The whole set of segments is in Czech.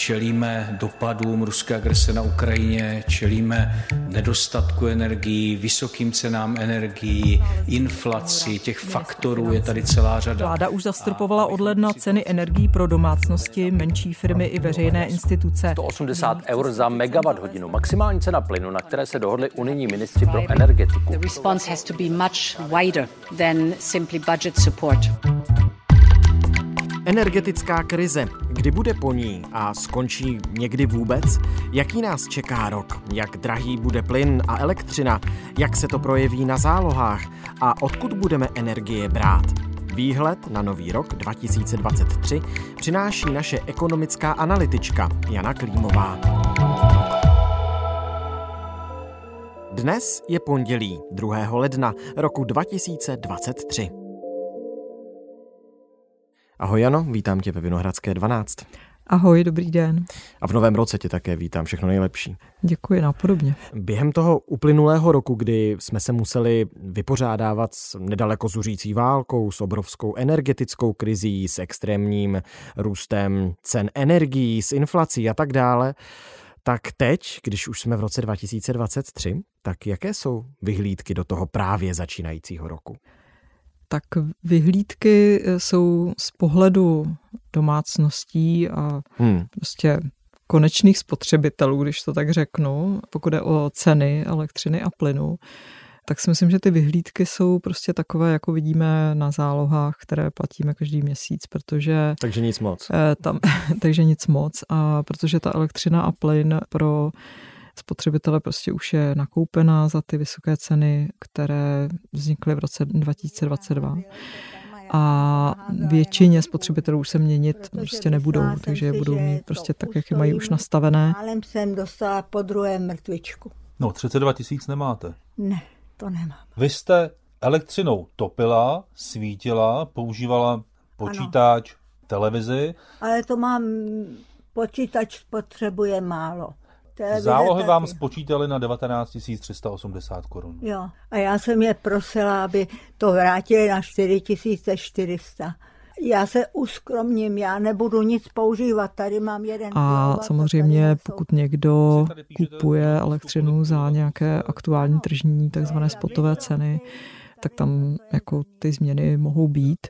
Čelíme dopadům ruské agrese na Ukrajině, čelíme nedostatku energií, vysokým cenám energií, inflaci, těch faktorů je tady celá řada. Vláda už zastropovala od ledna ceny energií pro domácnosti, menší firmy i veřejné instituce. 180 eur za megawatt hodinu. Maximální cena plynu, na které se dohodli unijní ministři pro energetiku. The response has to be much wider than simply budget support. Energetická krize, kdy bude po ní a skončí někdy vůbec? Jaký nás čeká rok? Jak drahý bude plyn a elektřina? Jak se to projeví na zálohách? A odkud budeme energie brát? Výhled na nový rok 2023 přináší naše ekonomická analytička Jana Klímová. Dnes je pondělí 2. ledna roku 2023. Ahoj Jano, vítám tě ve Vinohradské 12. Ahoj, dobrý den. A v novém roce tě také vítám, všechno nejlepší. Děkuji, napodobně. Během toho uplynulého roku, kdy jsme se museli vypořádávat s nedaleko zuřící válkou, s obrovskou energetickou krizí, s extrémním růstem cen energií, s inflací a tak dále, tak teď, když už jsme v roce 2023, tak jaké jsou vyhlídky do toho právě začínajícího roku? Tak vyhlídky eh, jsou z pohledu domácností a hmm. prostě konečných spotřebitelů, když to tak řeknu, pokud je o ceny elektřiny a plynu, tak si myslím, že ty vyhlídky jsou prostě takové, jako vidíme na zálohách, které platíme každý měsíc, protože... Takže nic moc. Eh, tam, takže nic moc. A protože ta elektřina a plyn pro spotřebitele prostě už je nakoupená za ty vysoké ceny, které vznikly v roce 2022 a většině spotřebitelů už se měnit prostě nebudou, takže je budou mít prostě tak, jak je mají už nastavené. Málem jsem dostala po druhé mrtvičku. No, 32 tisíc nemáte. Ne, to nemám. Vy jste elektřinou topila, svítila, používala počítač, ano. televizi. Ale to mám, počítač potřebuje málo. Televize Zálohy taky. vám spočítali na 19 380 korun. Jo, a já jsem je prosila, aby to vrátili na 4 400. Já se uskromním, já nebudu nic používat, tady mám jeden A samozřejmě, pokud někdo kupuje elektřinu za nějaké aktuální tržní takzvané spotové ceny, tak tam jako ty změny mohou být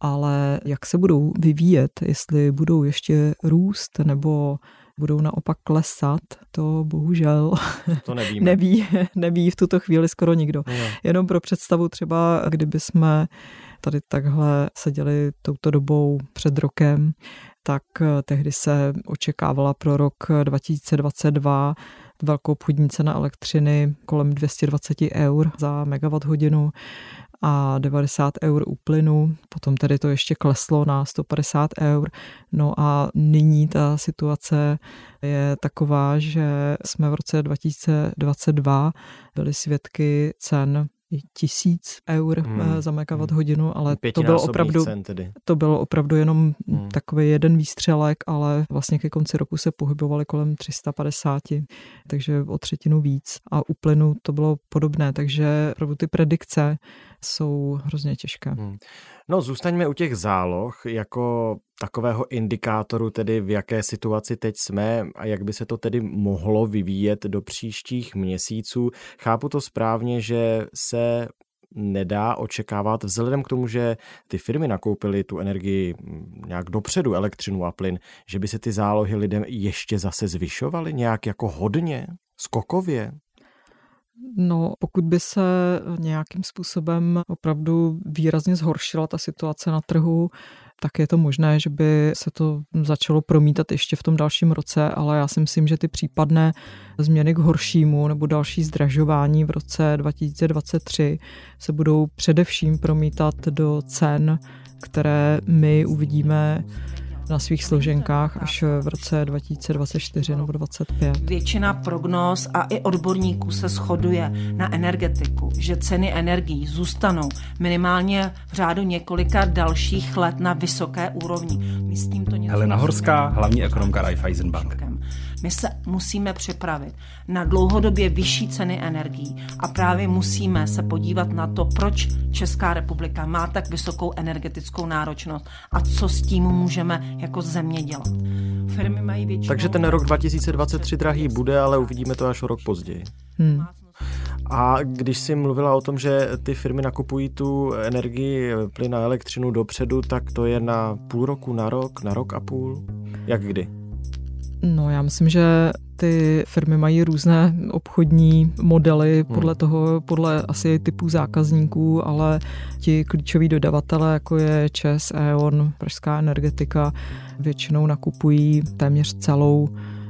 ale jak se budou vyvíjet, jestli budou ještě růst nebo budou naopak klesat, to bohužel to nevíme. neví, neví v tuto chvíli skoro nikdo. No. Jenom pro představu třeba, kdyby jsme tady takhle seděli touto dobou před rokem, tak eh, tehdy se očekávala pro rok 2022 velkou obchodní cena elektřiny kolem 220 eur za megawatt hodinu a 90 eur u plynu, potom tedy to ještě kleslo na 150 eur. No a nyní ta situace je taková, že jsme v roce 2022 byli svědky cen tisíc eur hmm. Eh, za megawatt hmm. hodinu, ale to bylo opravdu, to bylo opravdu jenom hmm. takový jeden výstřelek, ale vlastně ke konci roku se pohybovali kolem 350, takže o třetinu víc. A u plynu to bylo podobné, takže opravdu ty predikce jsou hrozně těžké. Hmm. No, zůstaňme u těch záloh jako takového indikátoru, tedy v jaké situaci teď jsme a jak by se to tedy mohlo vyvíjet do příštích měsíců. Chápu to správně, že se nedá očekávat, vzhledem k tomu, že ty firmy nakoupily tu energii nějak dopředu, elektřinu a plyn, že by se ty zálohy lidem ještě zase zvyšovaly nějak jako hodně, skokově? No, pokud by se nějakým způsobem opravdu výrazně zhoršila ta situace na trhu, tak je to možné, že by se to začalo promítat ještě v tom dalším roce, ale já si myslím, že ty případné změny k horšímu nebo další zdražování v roce 2023 se budou především promítat do cen, které my uvidíme na svých složenkách až v roce 2024 nebo 2025. Většina prognóz a i odborníků se shoduje na energetiku, že ceny energií zůstanou minimálně v řádu několika dalších let na vysoké úrovni. My s tímto Helena Horská, hlavní ekonomka Raiffeisen Bank. My se musíme připravit na dlouhodobě vyšší ceny energií a právě musíme se podívat na to, proč Česká republika má tak vysokou energetickou náročnost a co s tím můžeme jako země dělat. Firmy mají většinou... Takže ten rok 2023 drahý bude, ale uvidíme to až o rok později. Hmm. A když jsi mluvila o tom, že ty firmy nakupují tu energii, plyn a elektřinu dopředu, tak to je na půl roku, na rok, na rok a půl? Jak kdy? No, já myslím, že ty firmy mají různé obchodní modely hmm. podle toho, podle asi typů zákazníků, ale ti klíčoví dodavatelé, jako je ČES, E.ON, Pražská energetika, většinou nakupují téměř celou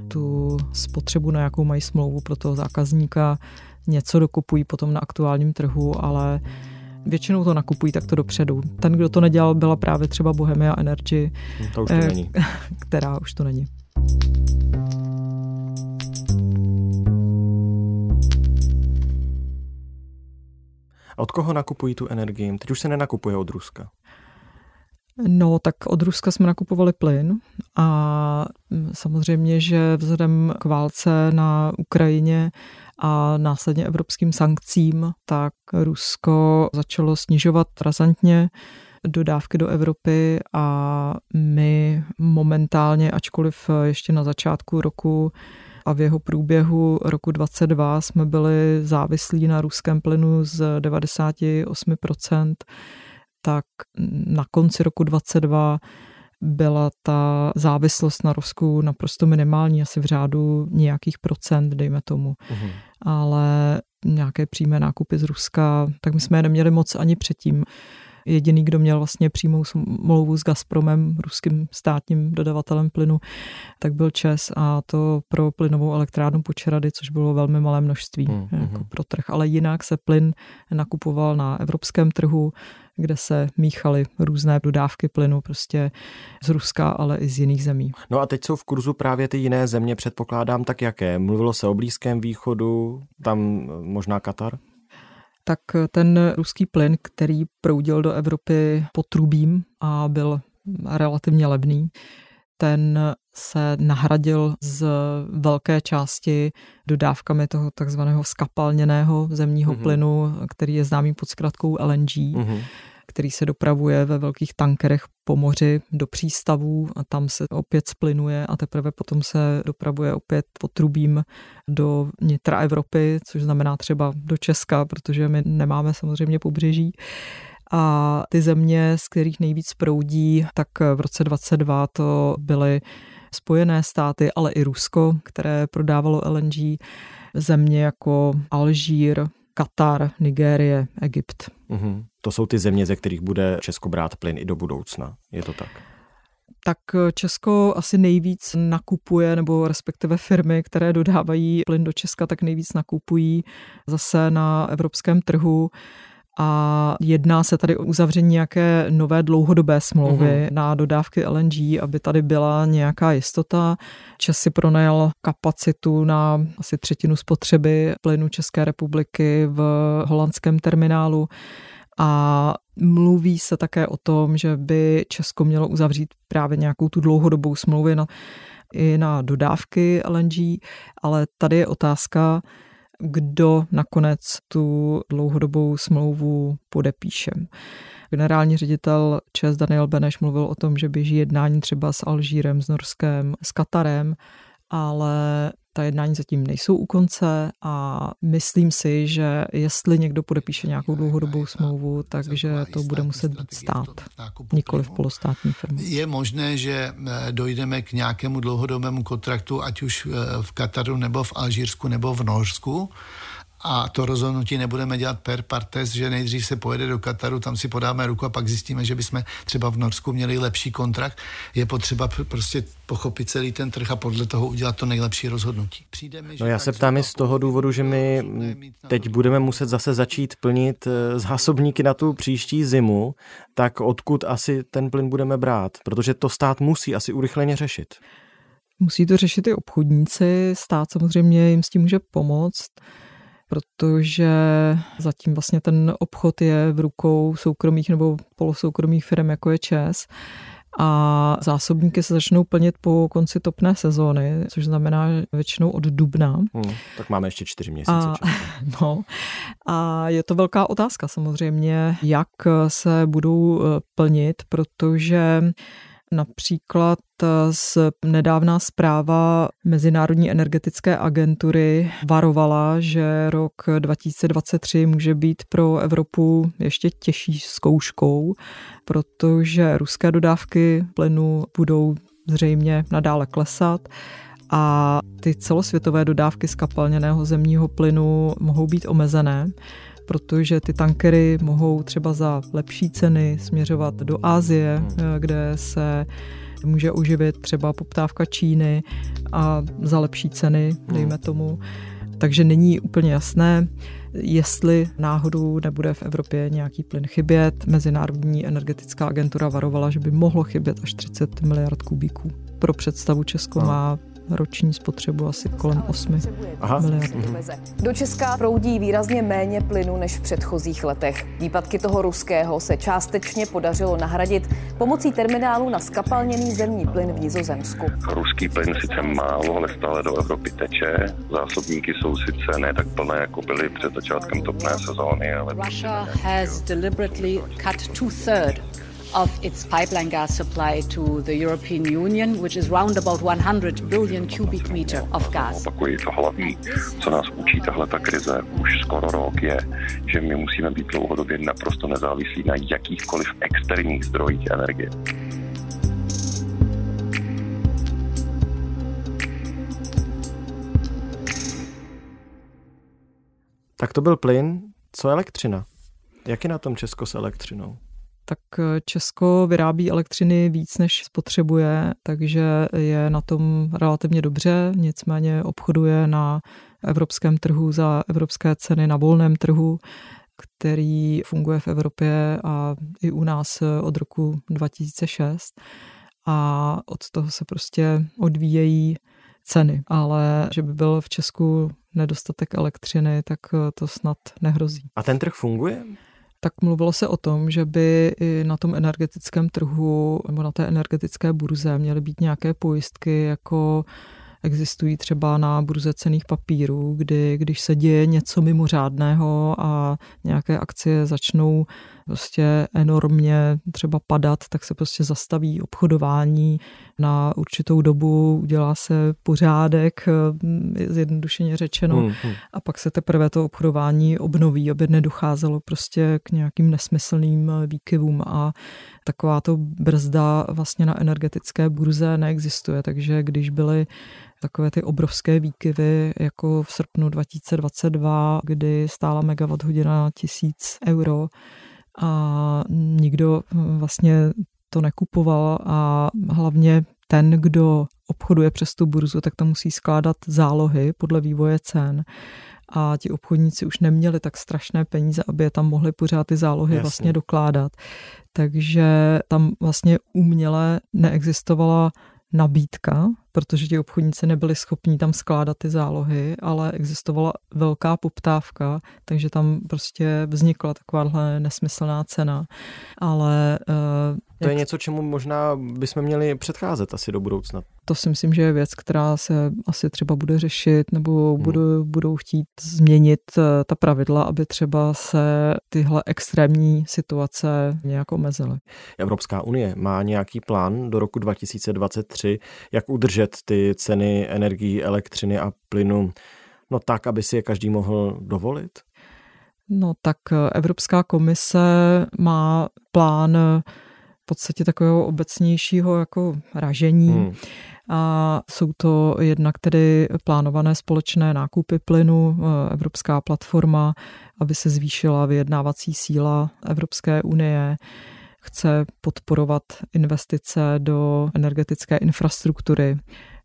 tu spotřebu, na jakou mají smlouvu pro toho zákazníka. Něco dokupují potom na aktuálním trhu, ale většinou to nakupují takto dopředu. Ten, kdo to nedělal, byla právě třeba Bohemia Energy, to už to eh, není. která už to není. A od koho nakupují tu energii? Teď už se nenakupuje od Ruska. No, tak od Ruska jsme nakupovali plyn a samozřejmě, že vzhledem k válce na Ukrajině a následně evropským sankcím, tak Rusko začalo snižovat razantně dodávky do Evropy a my momentálně, ačkoliv ještě na začátku roku a v jeho průběhu roku 22 jsme byli závislí na ruském plynu z 98%, tak na konci roku 22 byla ta závislost na Rusku naprosto minimální, asi v řádu nějakých procent, dejme tomu. Uhum. Ale nějaké přímé nákupy z Ruska, tak my jsme je neměli moc ani předtím. Jediný, kdo měl vlastně přímou smlouvu s Gazpromem, ruským státním dodavatelem plynu, tak byl Čes a to pro plynovou elektrárnu Počerady, což bylo velmi malé množství mm, jako mm. pro trh. Ale jinak se plyn nakupoval na evropském trhu, kde se míchaly různé dodávky plynu prostě z Ruska, ale i z jiných zemí. No a teď jsou v kurzu právě ty jiné země, předpokládám, tak jaké? Mluvilo se o Blízkém východu, tam možná Katar? Tak ten ruský plyn, který proudil do Evropy potrubím a byl relativně levný, ten se nahradil z velké části dodávkami toho takzvaného skapalněného zemního mm-hmm. plynu, který je známý pod zkratkou LNG. Mm-hmm který se dopravuje ve velkých tankerech po moři do přístavů a tam se opět splynuje a teprve potom se dopravuje opět potrubím do nitra Evropy, což znamená třeba do Česka, protože my nemáme samozřejmě pobřeží. A ty země, z kterých nejvíc proudí, tak v roce 22 to byly Spojené státy, ale i Rusko, které prodávalo LNG, země jako Alžír, Katar, Nigérie, Egypt. Mm-hmm. To jsou ty země, ze kterých bude Česko brát plyn i do budoucna. Je to tak? tak Česko asi nejvíc nakupuje, nebo respektive firmy, které dodávají plyn do Česka, tak nejvíc nakupují zase na evropském trhu a jedná se tady o uzavření nějaké nové dlouhodobé smlouvy uh-huh. na dodávky LNG, aby tady byla nějaká jistota. Čes si pronajal kapacitu na asi třetinu spotřeby plynu České republiky v holandském terminálu a mluví se také o tom, že by Česko mělo uzavřít právě nějakou tu dlouhodobou smlouvu na, i na dodávky LNG, ale tady je otázka, kdo nakonec tu dlouhodobou smlouvu podepíše. Generální ředitel ČES Daniel Beneš mluvil o tom, že běží jednání třeba s Alžírem, s Norskem, s Katarem, ale ta jednání zatím nejsou u konce a myslím si, že jestli někdo podepíše nějakou dlouhodobou smlouvu, takže to bude muset být stát, nikoli v polostátní firmě. Je možné, že eh, dojdeme k nějakému dlouhodobému kontraktu, ať už eh, v Kataru nebo v Alžírsku nebo v Norsku, a to rozhodnutí nebudeme dělat per partes, že nejdřív se pojede do Kataru, tam si podáme ruku a pak zjistíme, že bychom třeba v Norsku měli lepší kontrakt. Je potřeba prostě pochopit celý ten trh a podle toho udělat to nejlepší rozhodnutí. Přijde mi, no já se ptám i z toho důvodu, že my teď budeme muset zase začít plnit eh, zásobníky na tu příští zimu, tak odkud asi ten plyn budeme brát? Protože to stát musí asi urychleně řešit. Musí to řešit i obchodníci, stát samozřejmě jim s tím může pomoct protože zatím vlastně ten obchod je v rukou soukromých nebo polosoukromých firm, jako je ČES. a zásobníky se začnou plnit po konci topné sezóny, což znamená většinou od dubna. Hmm, tak máme ještě čtyři měsíce. A, no, a je to velká otázka samozřejmě, jak se budou eh, plnit, protože Například eh, z nedávná zpráva Mezinárodní energetické agentury varovala, že rok 2023 může být pro Evropu ještě těžší zkouškou, protože ruské dodávky plynu budou zřejmě nadále klesat a ty celosvětové dodávky skapalněného zemního plynu mohou být omezené protože ty tankery mohou třeba za lepší ceny směřovat do Ázie, hmm. eh, kde se může uživit třeba poptávka Číny a za lepší ceny, hmm. dejme tomu. Takže není úplně jasné, jestli náhodou nebude v Evropě nějaký plyn chybět. Mezinárodní energetická agentura varovala, že by mohlo chybět až 30 miliard kubíků. Pro představu Česko má roční spotřebu asi kolem 8 Aha. miliard. Mhm. Do Česka proudí výrazně méně plynu než v předchozích letech. Výpadky toho ruského se částečně podařilo nahradit pomocí terminálu na skapalněný zemní plyn v Nizozemsku. Ruský plyn sice málo, ale stále do Evropy teče. Zásobníky jsou sice ne tak plné, jako byly před začátkem topné sezóny, ale... Russia has deliberately cut two-thirds of its pipeline gas supply to the European Union, which is round about 100 billion cubic meter of gas. Opakuji, to hlavní, co nás učí tahle ta krize už skoro rok, je, že my musíme být dlouhodobě naprosto nezávislí na jakýchkoliv externích zdrojích energie. Tak to byl plyn. Co elektřina? Jak je na tom Česko s elektřinou? Tak eh, Česko vyrábí elektřiny víc, než spotřebuje, takže je na tom relativně dobře, nicméně obchoduje na evropském trhu za evropské ceny na volném trhu, který funguje v Evropě a i u nás od roku 2006 a od toho se prostě odvíjejí ceny, ale že by byl v Česku nedostatek elektřiny, tak eh, to snad nehrozí. A ten trh funguje? Tak mluvilo se o tom, že by i na tom energetickém trhu nebo na té energetické burze měly být nějaké pojistky, jako existují třeba na burze cených papírů, kdy když se děje něco mimořádného a nějaké akcie začnou prostě enormně třeba padat, tak se prostě zastaví obchodování. Na určitou dobu, udělá se pořádek, eh, zjednodušeně řečeno, hmm, hmm. a pak se teprve to obchodování obnoví, aby nedocházelo prostě k nějakým nesmyslným eh, výkyvům. A taková to brzda vlastně na energetické burze neexistuje, takže když byly takové ty obrovské výkyvy, jako v srpnu 2022, kdy stála megawatt hodina tisíc euro, a nikdo vlastně to nekupoval a hlavně ten, kdo obchoduje přes tu burzu, tak tam musí skládat zálohy podle vývoje cen a ti obchodníci už neměli tak strašné peníze, aby je tam mohli pořád ty zálohy Jasně. vlastně dokládat. Takže tam vlastně uměle neexistovala nabídka, protože ti obchodníci nebyli schopni tam skládat ty zálohy, ale existovala velká poptávka, takže tam prostě vznikla takováhle nesmyslná cena. Ale uh, to je něco, čemu možná bychom měli předcházet asi do budoucna. To si myslím, že je věc, která se asi třeba bude řešit nebo hmm. budou, budou chtít změnit eh, ta pravidla, aby třeba se tyhle extrémní situace nějak omezily. Evropská unie má nějaký plán do roku 2023, jak udržet ty ceny energií, elektřiny a plynu no tak, aby si je každý mohl dovolit? No tak eh, Evropská komise má plán podstatě takového obecnějšího jako ražení. Hmm. A jsou to jednak tedy plánované společné nákupy plynu, e, Evropská platforma, aby se zvýšila vyjednávací síla Evropské unie, chce podporovat investice do energetické infrastruktury,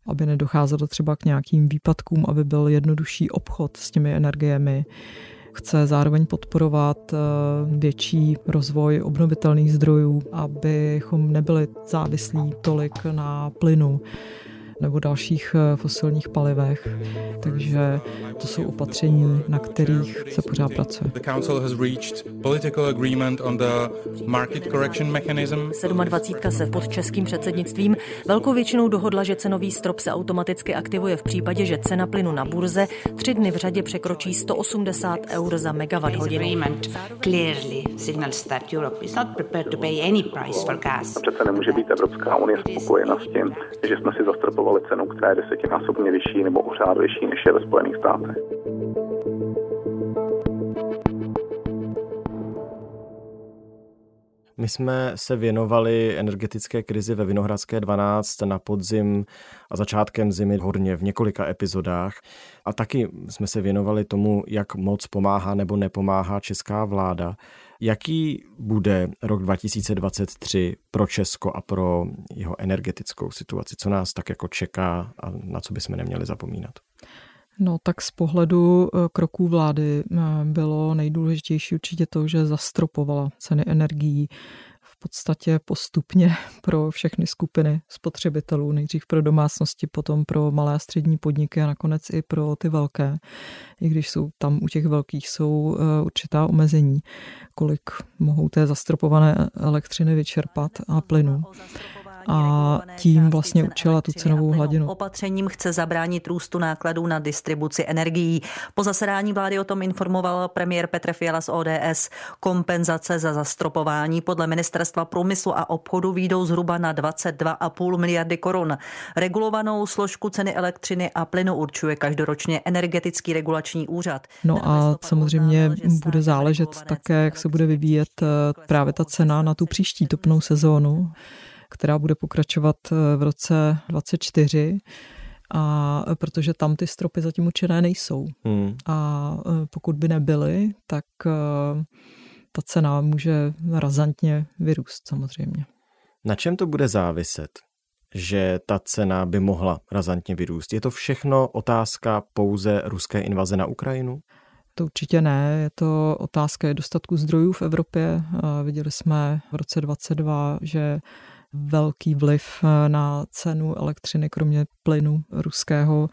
aby nedocházelo třeba k nějakým výpadkům, aby byl jednodušší obchod s těmi energiemi Chce zároveň podporovat eh, větší rozvoj obnovitelných zdrojů, abychom nebyli závislí tolik na plynu. Nebo dalších eh, fosilních palivech. Takže to jsou opatření, na kterých se pořád pracuje. 27. se pod českým předsednictvím velkou většinou dohodla, že cenový strop se automaticky aktivuje v případě, že cena plynu na burze tři dny v řadě překročí 180 eur za megawatt hodinu. Přece nemůže být Evropská unie spokojena s tím, že jsme si zastropovali cenu, která je desetinásobně vyšší nebo o řád vyšší, než je ve Spojených státech. My jsme se věnovali energetické krizi ve Vinohradské 12 na podzim a začátkem zimy hodně v několika epizodách. A taky jsme se věnovali tomu, jak moc pomáhá nebo nepomáhá česká vláda. Jaký bude rok 2023 pro Česko a pro jeho energetickou situaci? Co nás tak jako čeká a na co bychom neměli zapomínat? No tak z pohledu eh, kroků vlády eh, bylo nejdůležitější určitě to, že zastropovala ceny energií podstatě postupně pro všechny skupiny spotřebitelů, nejdřív pro domácnosti, potom pro malé a střední podniky a nakonec i pro ty velké, i když jsou tam u těch velkých jsou eh, určitá omezení, kolik mohou té zastropované elektřiny vyčerpat a plynu a tím vlastně určila tu cenovou hladinu. Opatřením chce zabránit růstu nákladů na distribuci energií. Po zasedání vlády o tom informoval premiér Petr Fiala z ODS. Kompenzace za zastropování podle ministerstva průmyslu a obchodu výjdou zhruba na 22,5 miliardy korun. Regulovanou složku ceny elektřiny a plynu určuje každoročně energetický regulační úřad. No a samozřejmě bude záležet také, jak se bude vyvíjet eh, právě ta cena na tu příští topnou sezónu která bude pokračovat eh, v roce 24 a eh, protože tam ty stropy zatím určené nejsou. Hmm. A eh, pokud by nebyly, tak ta cena může razantně vyrůst samozřejmě. Na čem to bude záviset, že ta cena by mohla razantně vyrůst? Je to všechno otázka pouze ruské invaze na Ukrajinu? To určitě ne, je to otázka dostatku zdrojů v Evropě. Viděli jsme v roce 22, že velký vliv eh, na cenu elektřiny, kromě plynu ruského,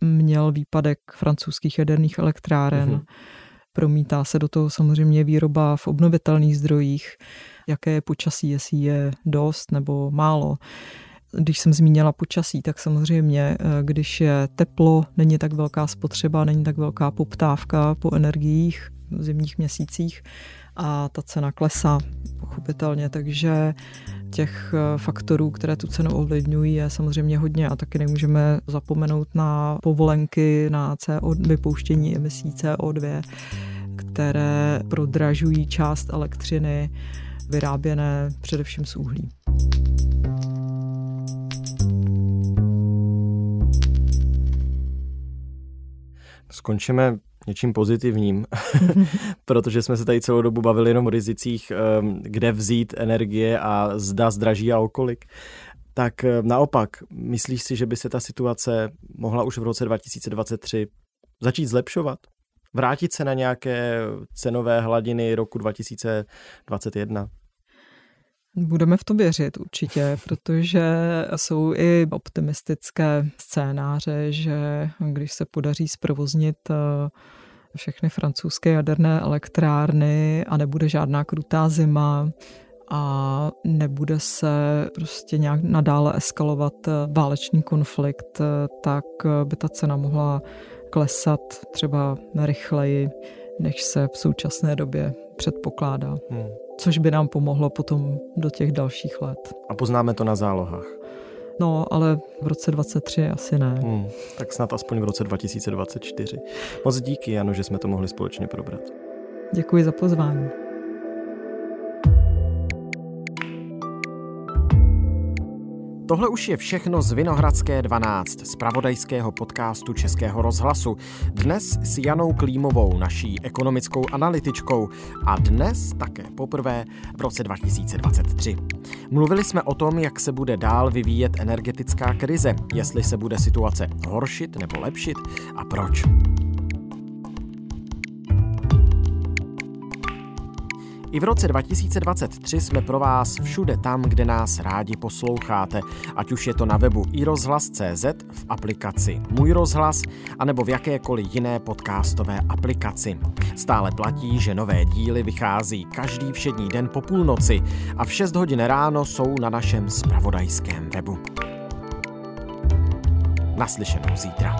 měl výpadek francouzských jaderných elektráren. Mm-hmm. Promítá se do toho samozřejmě výroba v obnovitelných zdrojích, jaké je počasí, jestli je dost nebo málo. Když jsem zmínila počasí, tak samozřejmě, eh, když je teplo, není tak velká spotřeba, není tak velká poptávka po energiích v zimních měsících a ta cena klesá pochopitelně, takže těch eh, faktorů, které tu cenu ovlivňují, je samozřejmě hodně a taky nemůžeme zapomenout na povolenky na CO, vypouštění emisí CO2, které prodražují část elektřiny vyráběné především z uhlí. Skončíme něčím pozitivním, protože jsme se tady celou dobu bavili jenom o rizicích, ehm, kde vzít energie a zda zdraží a okolik. Tak ehm, naopak, myslíš si, že by se ta situace mohla už v roce 2023 začít zlepšovat? Vrátit se na nějaké cenové hladiny roku 2021? Budeme v to věřit určitě, protože jsou i optimistické scénáře, že když se podaří zprovoznit eh, všechny francouzské jaderné elektrárny a nebude žádná krutá zima a nebude se prostě nějak nadále eskalovat eh, válečný konflikt, eh, tak by ta cena mohla klesat třeba rychleji, než se v současné době předpokládá. Hmm což by nám pomohlo potom do těch dalších let. A poznáme to na zálohách. No, ale v roce 23 asi ne. Hmm, tak snad aspoň v roce 2024. Moc díky, Jano, že jsme to mohli společně probrat. Děkuji za pozvání. Tohle už je všechno z Vinohradské 12, z pravodajského podcastu Českého rozhlasu. Dnes s Janou Klímovou, naší ekonomickou analytičkou a dnes také poprvé v roce 2023. Mluvili jsme o tom, jak se bude dál vyvíjet energetická krize, jestli se bude situace horšit nebo lepšit a proč. I v roce 2023 jsme pro vás všude tam, kde nás rádi posloucháte, ať už je to na webu iRozhlas.cz, v aplikaci Můj rozhlas, anebo v jakékoliv jiné podcastové aplikaci. Stále platí, že nové díly vychází každý všední den po půlnoci a v 6 hodin ráno jsou na našem spravodajském webu. Naslyšenou zítra.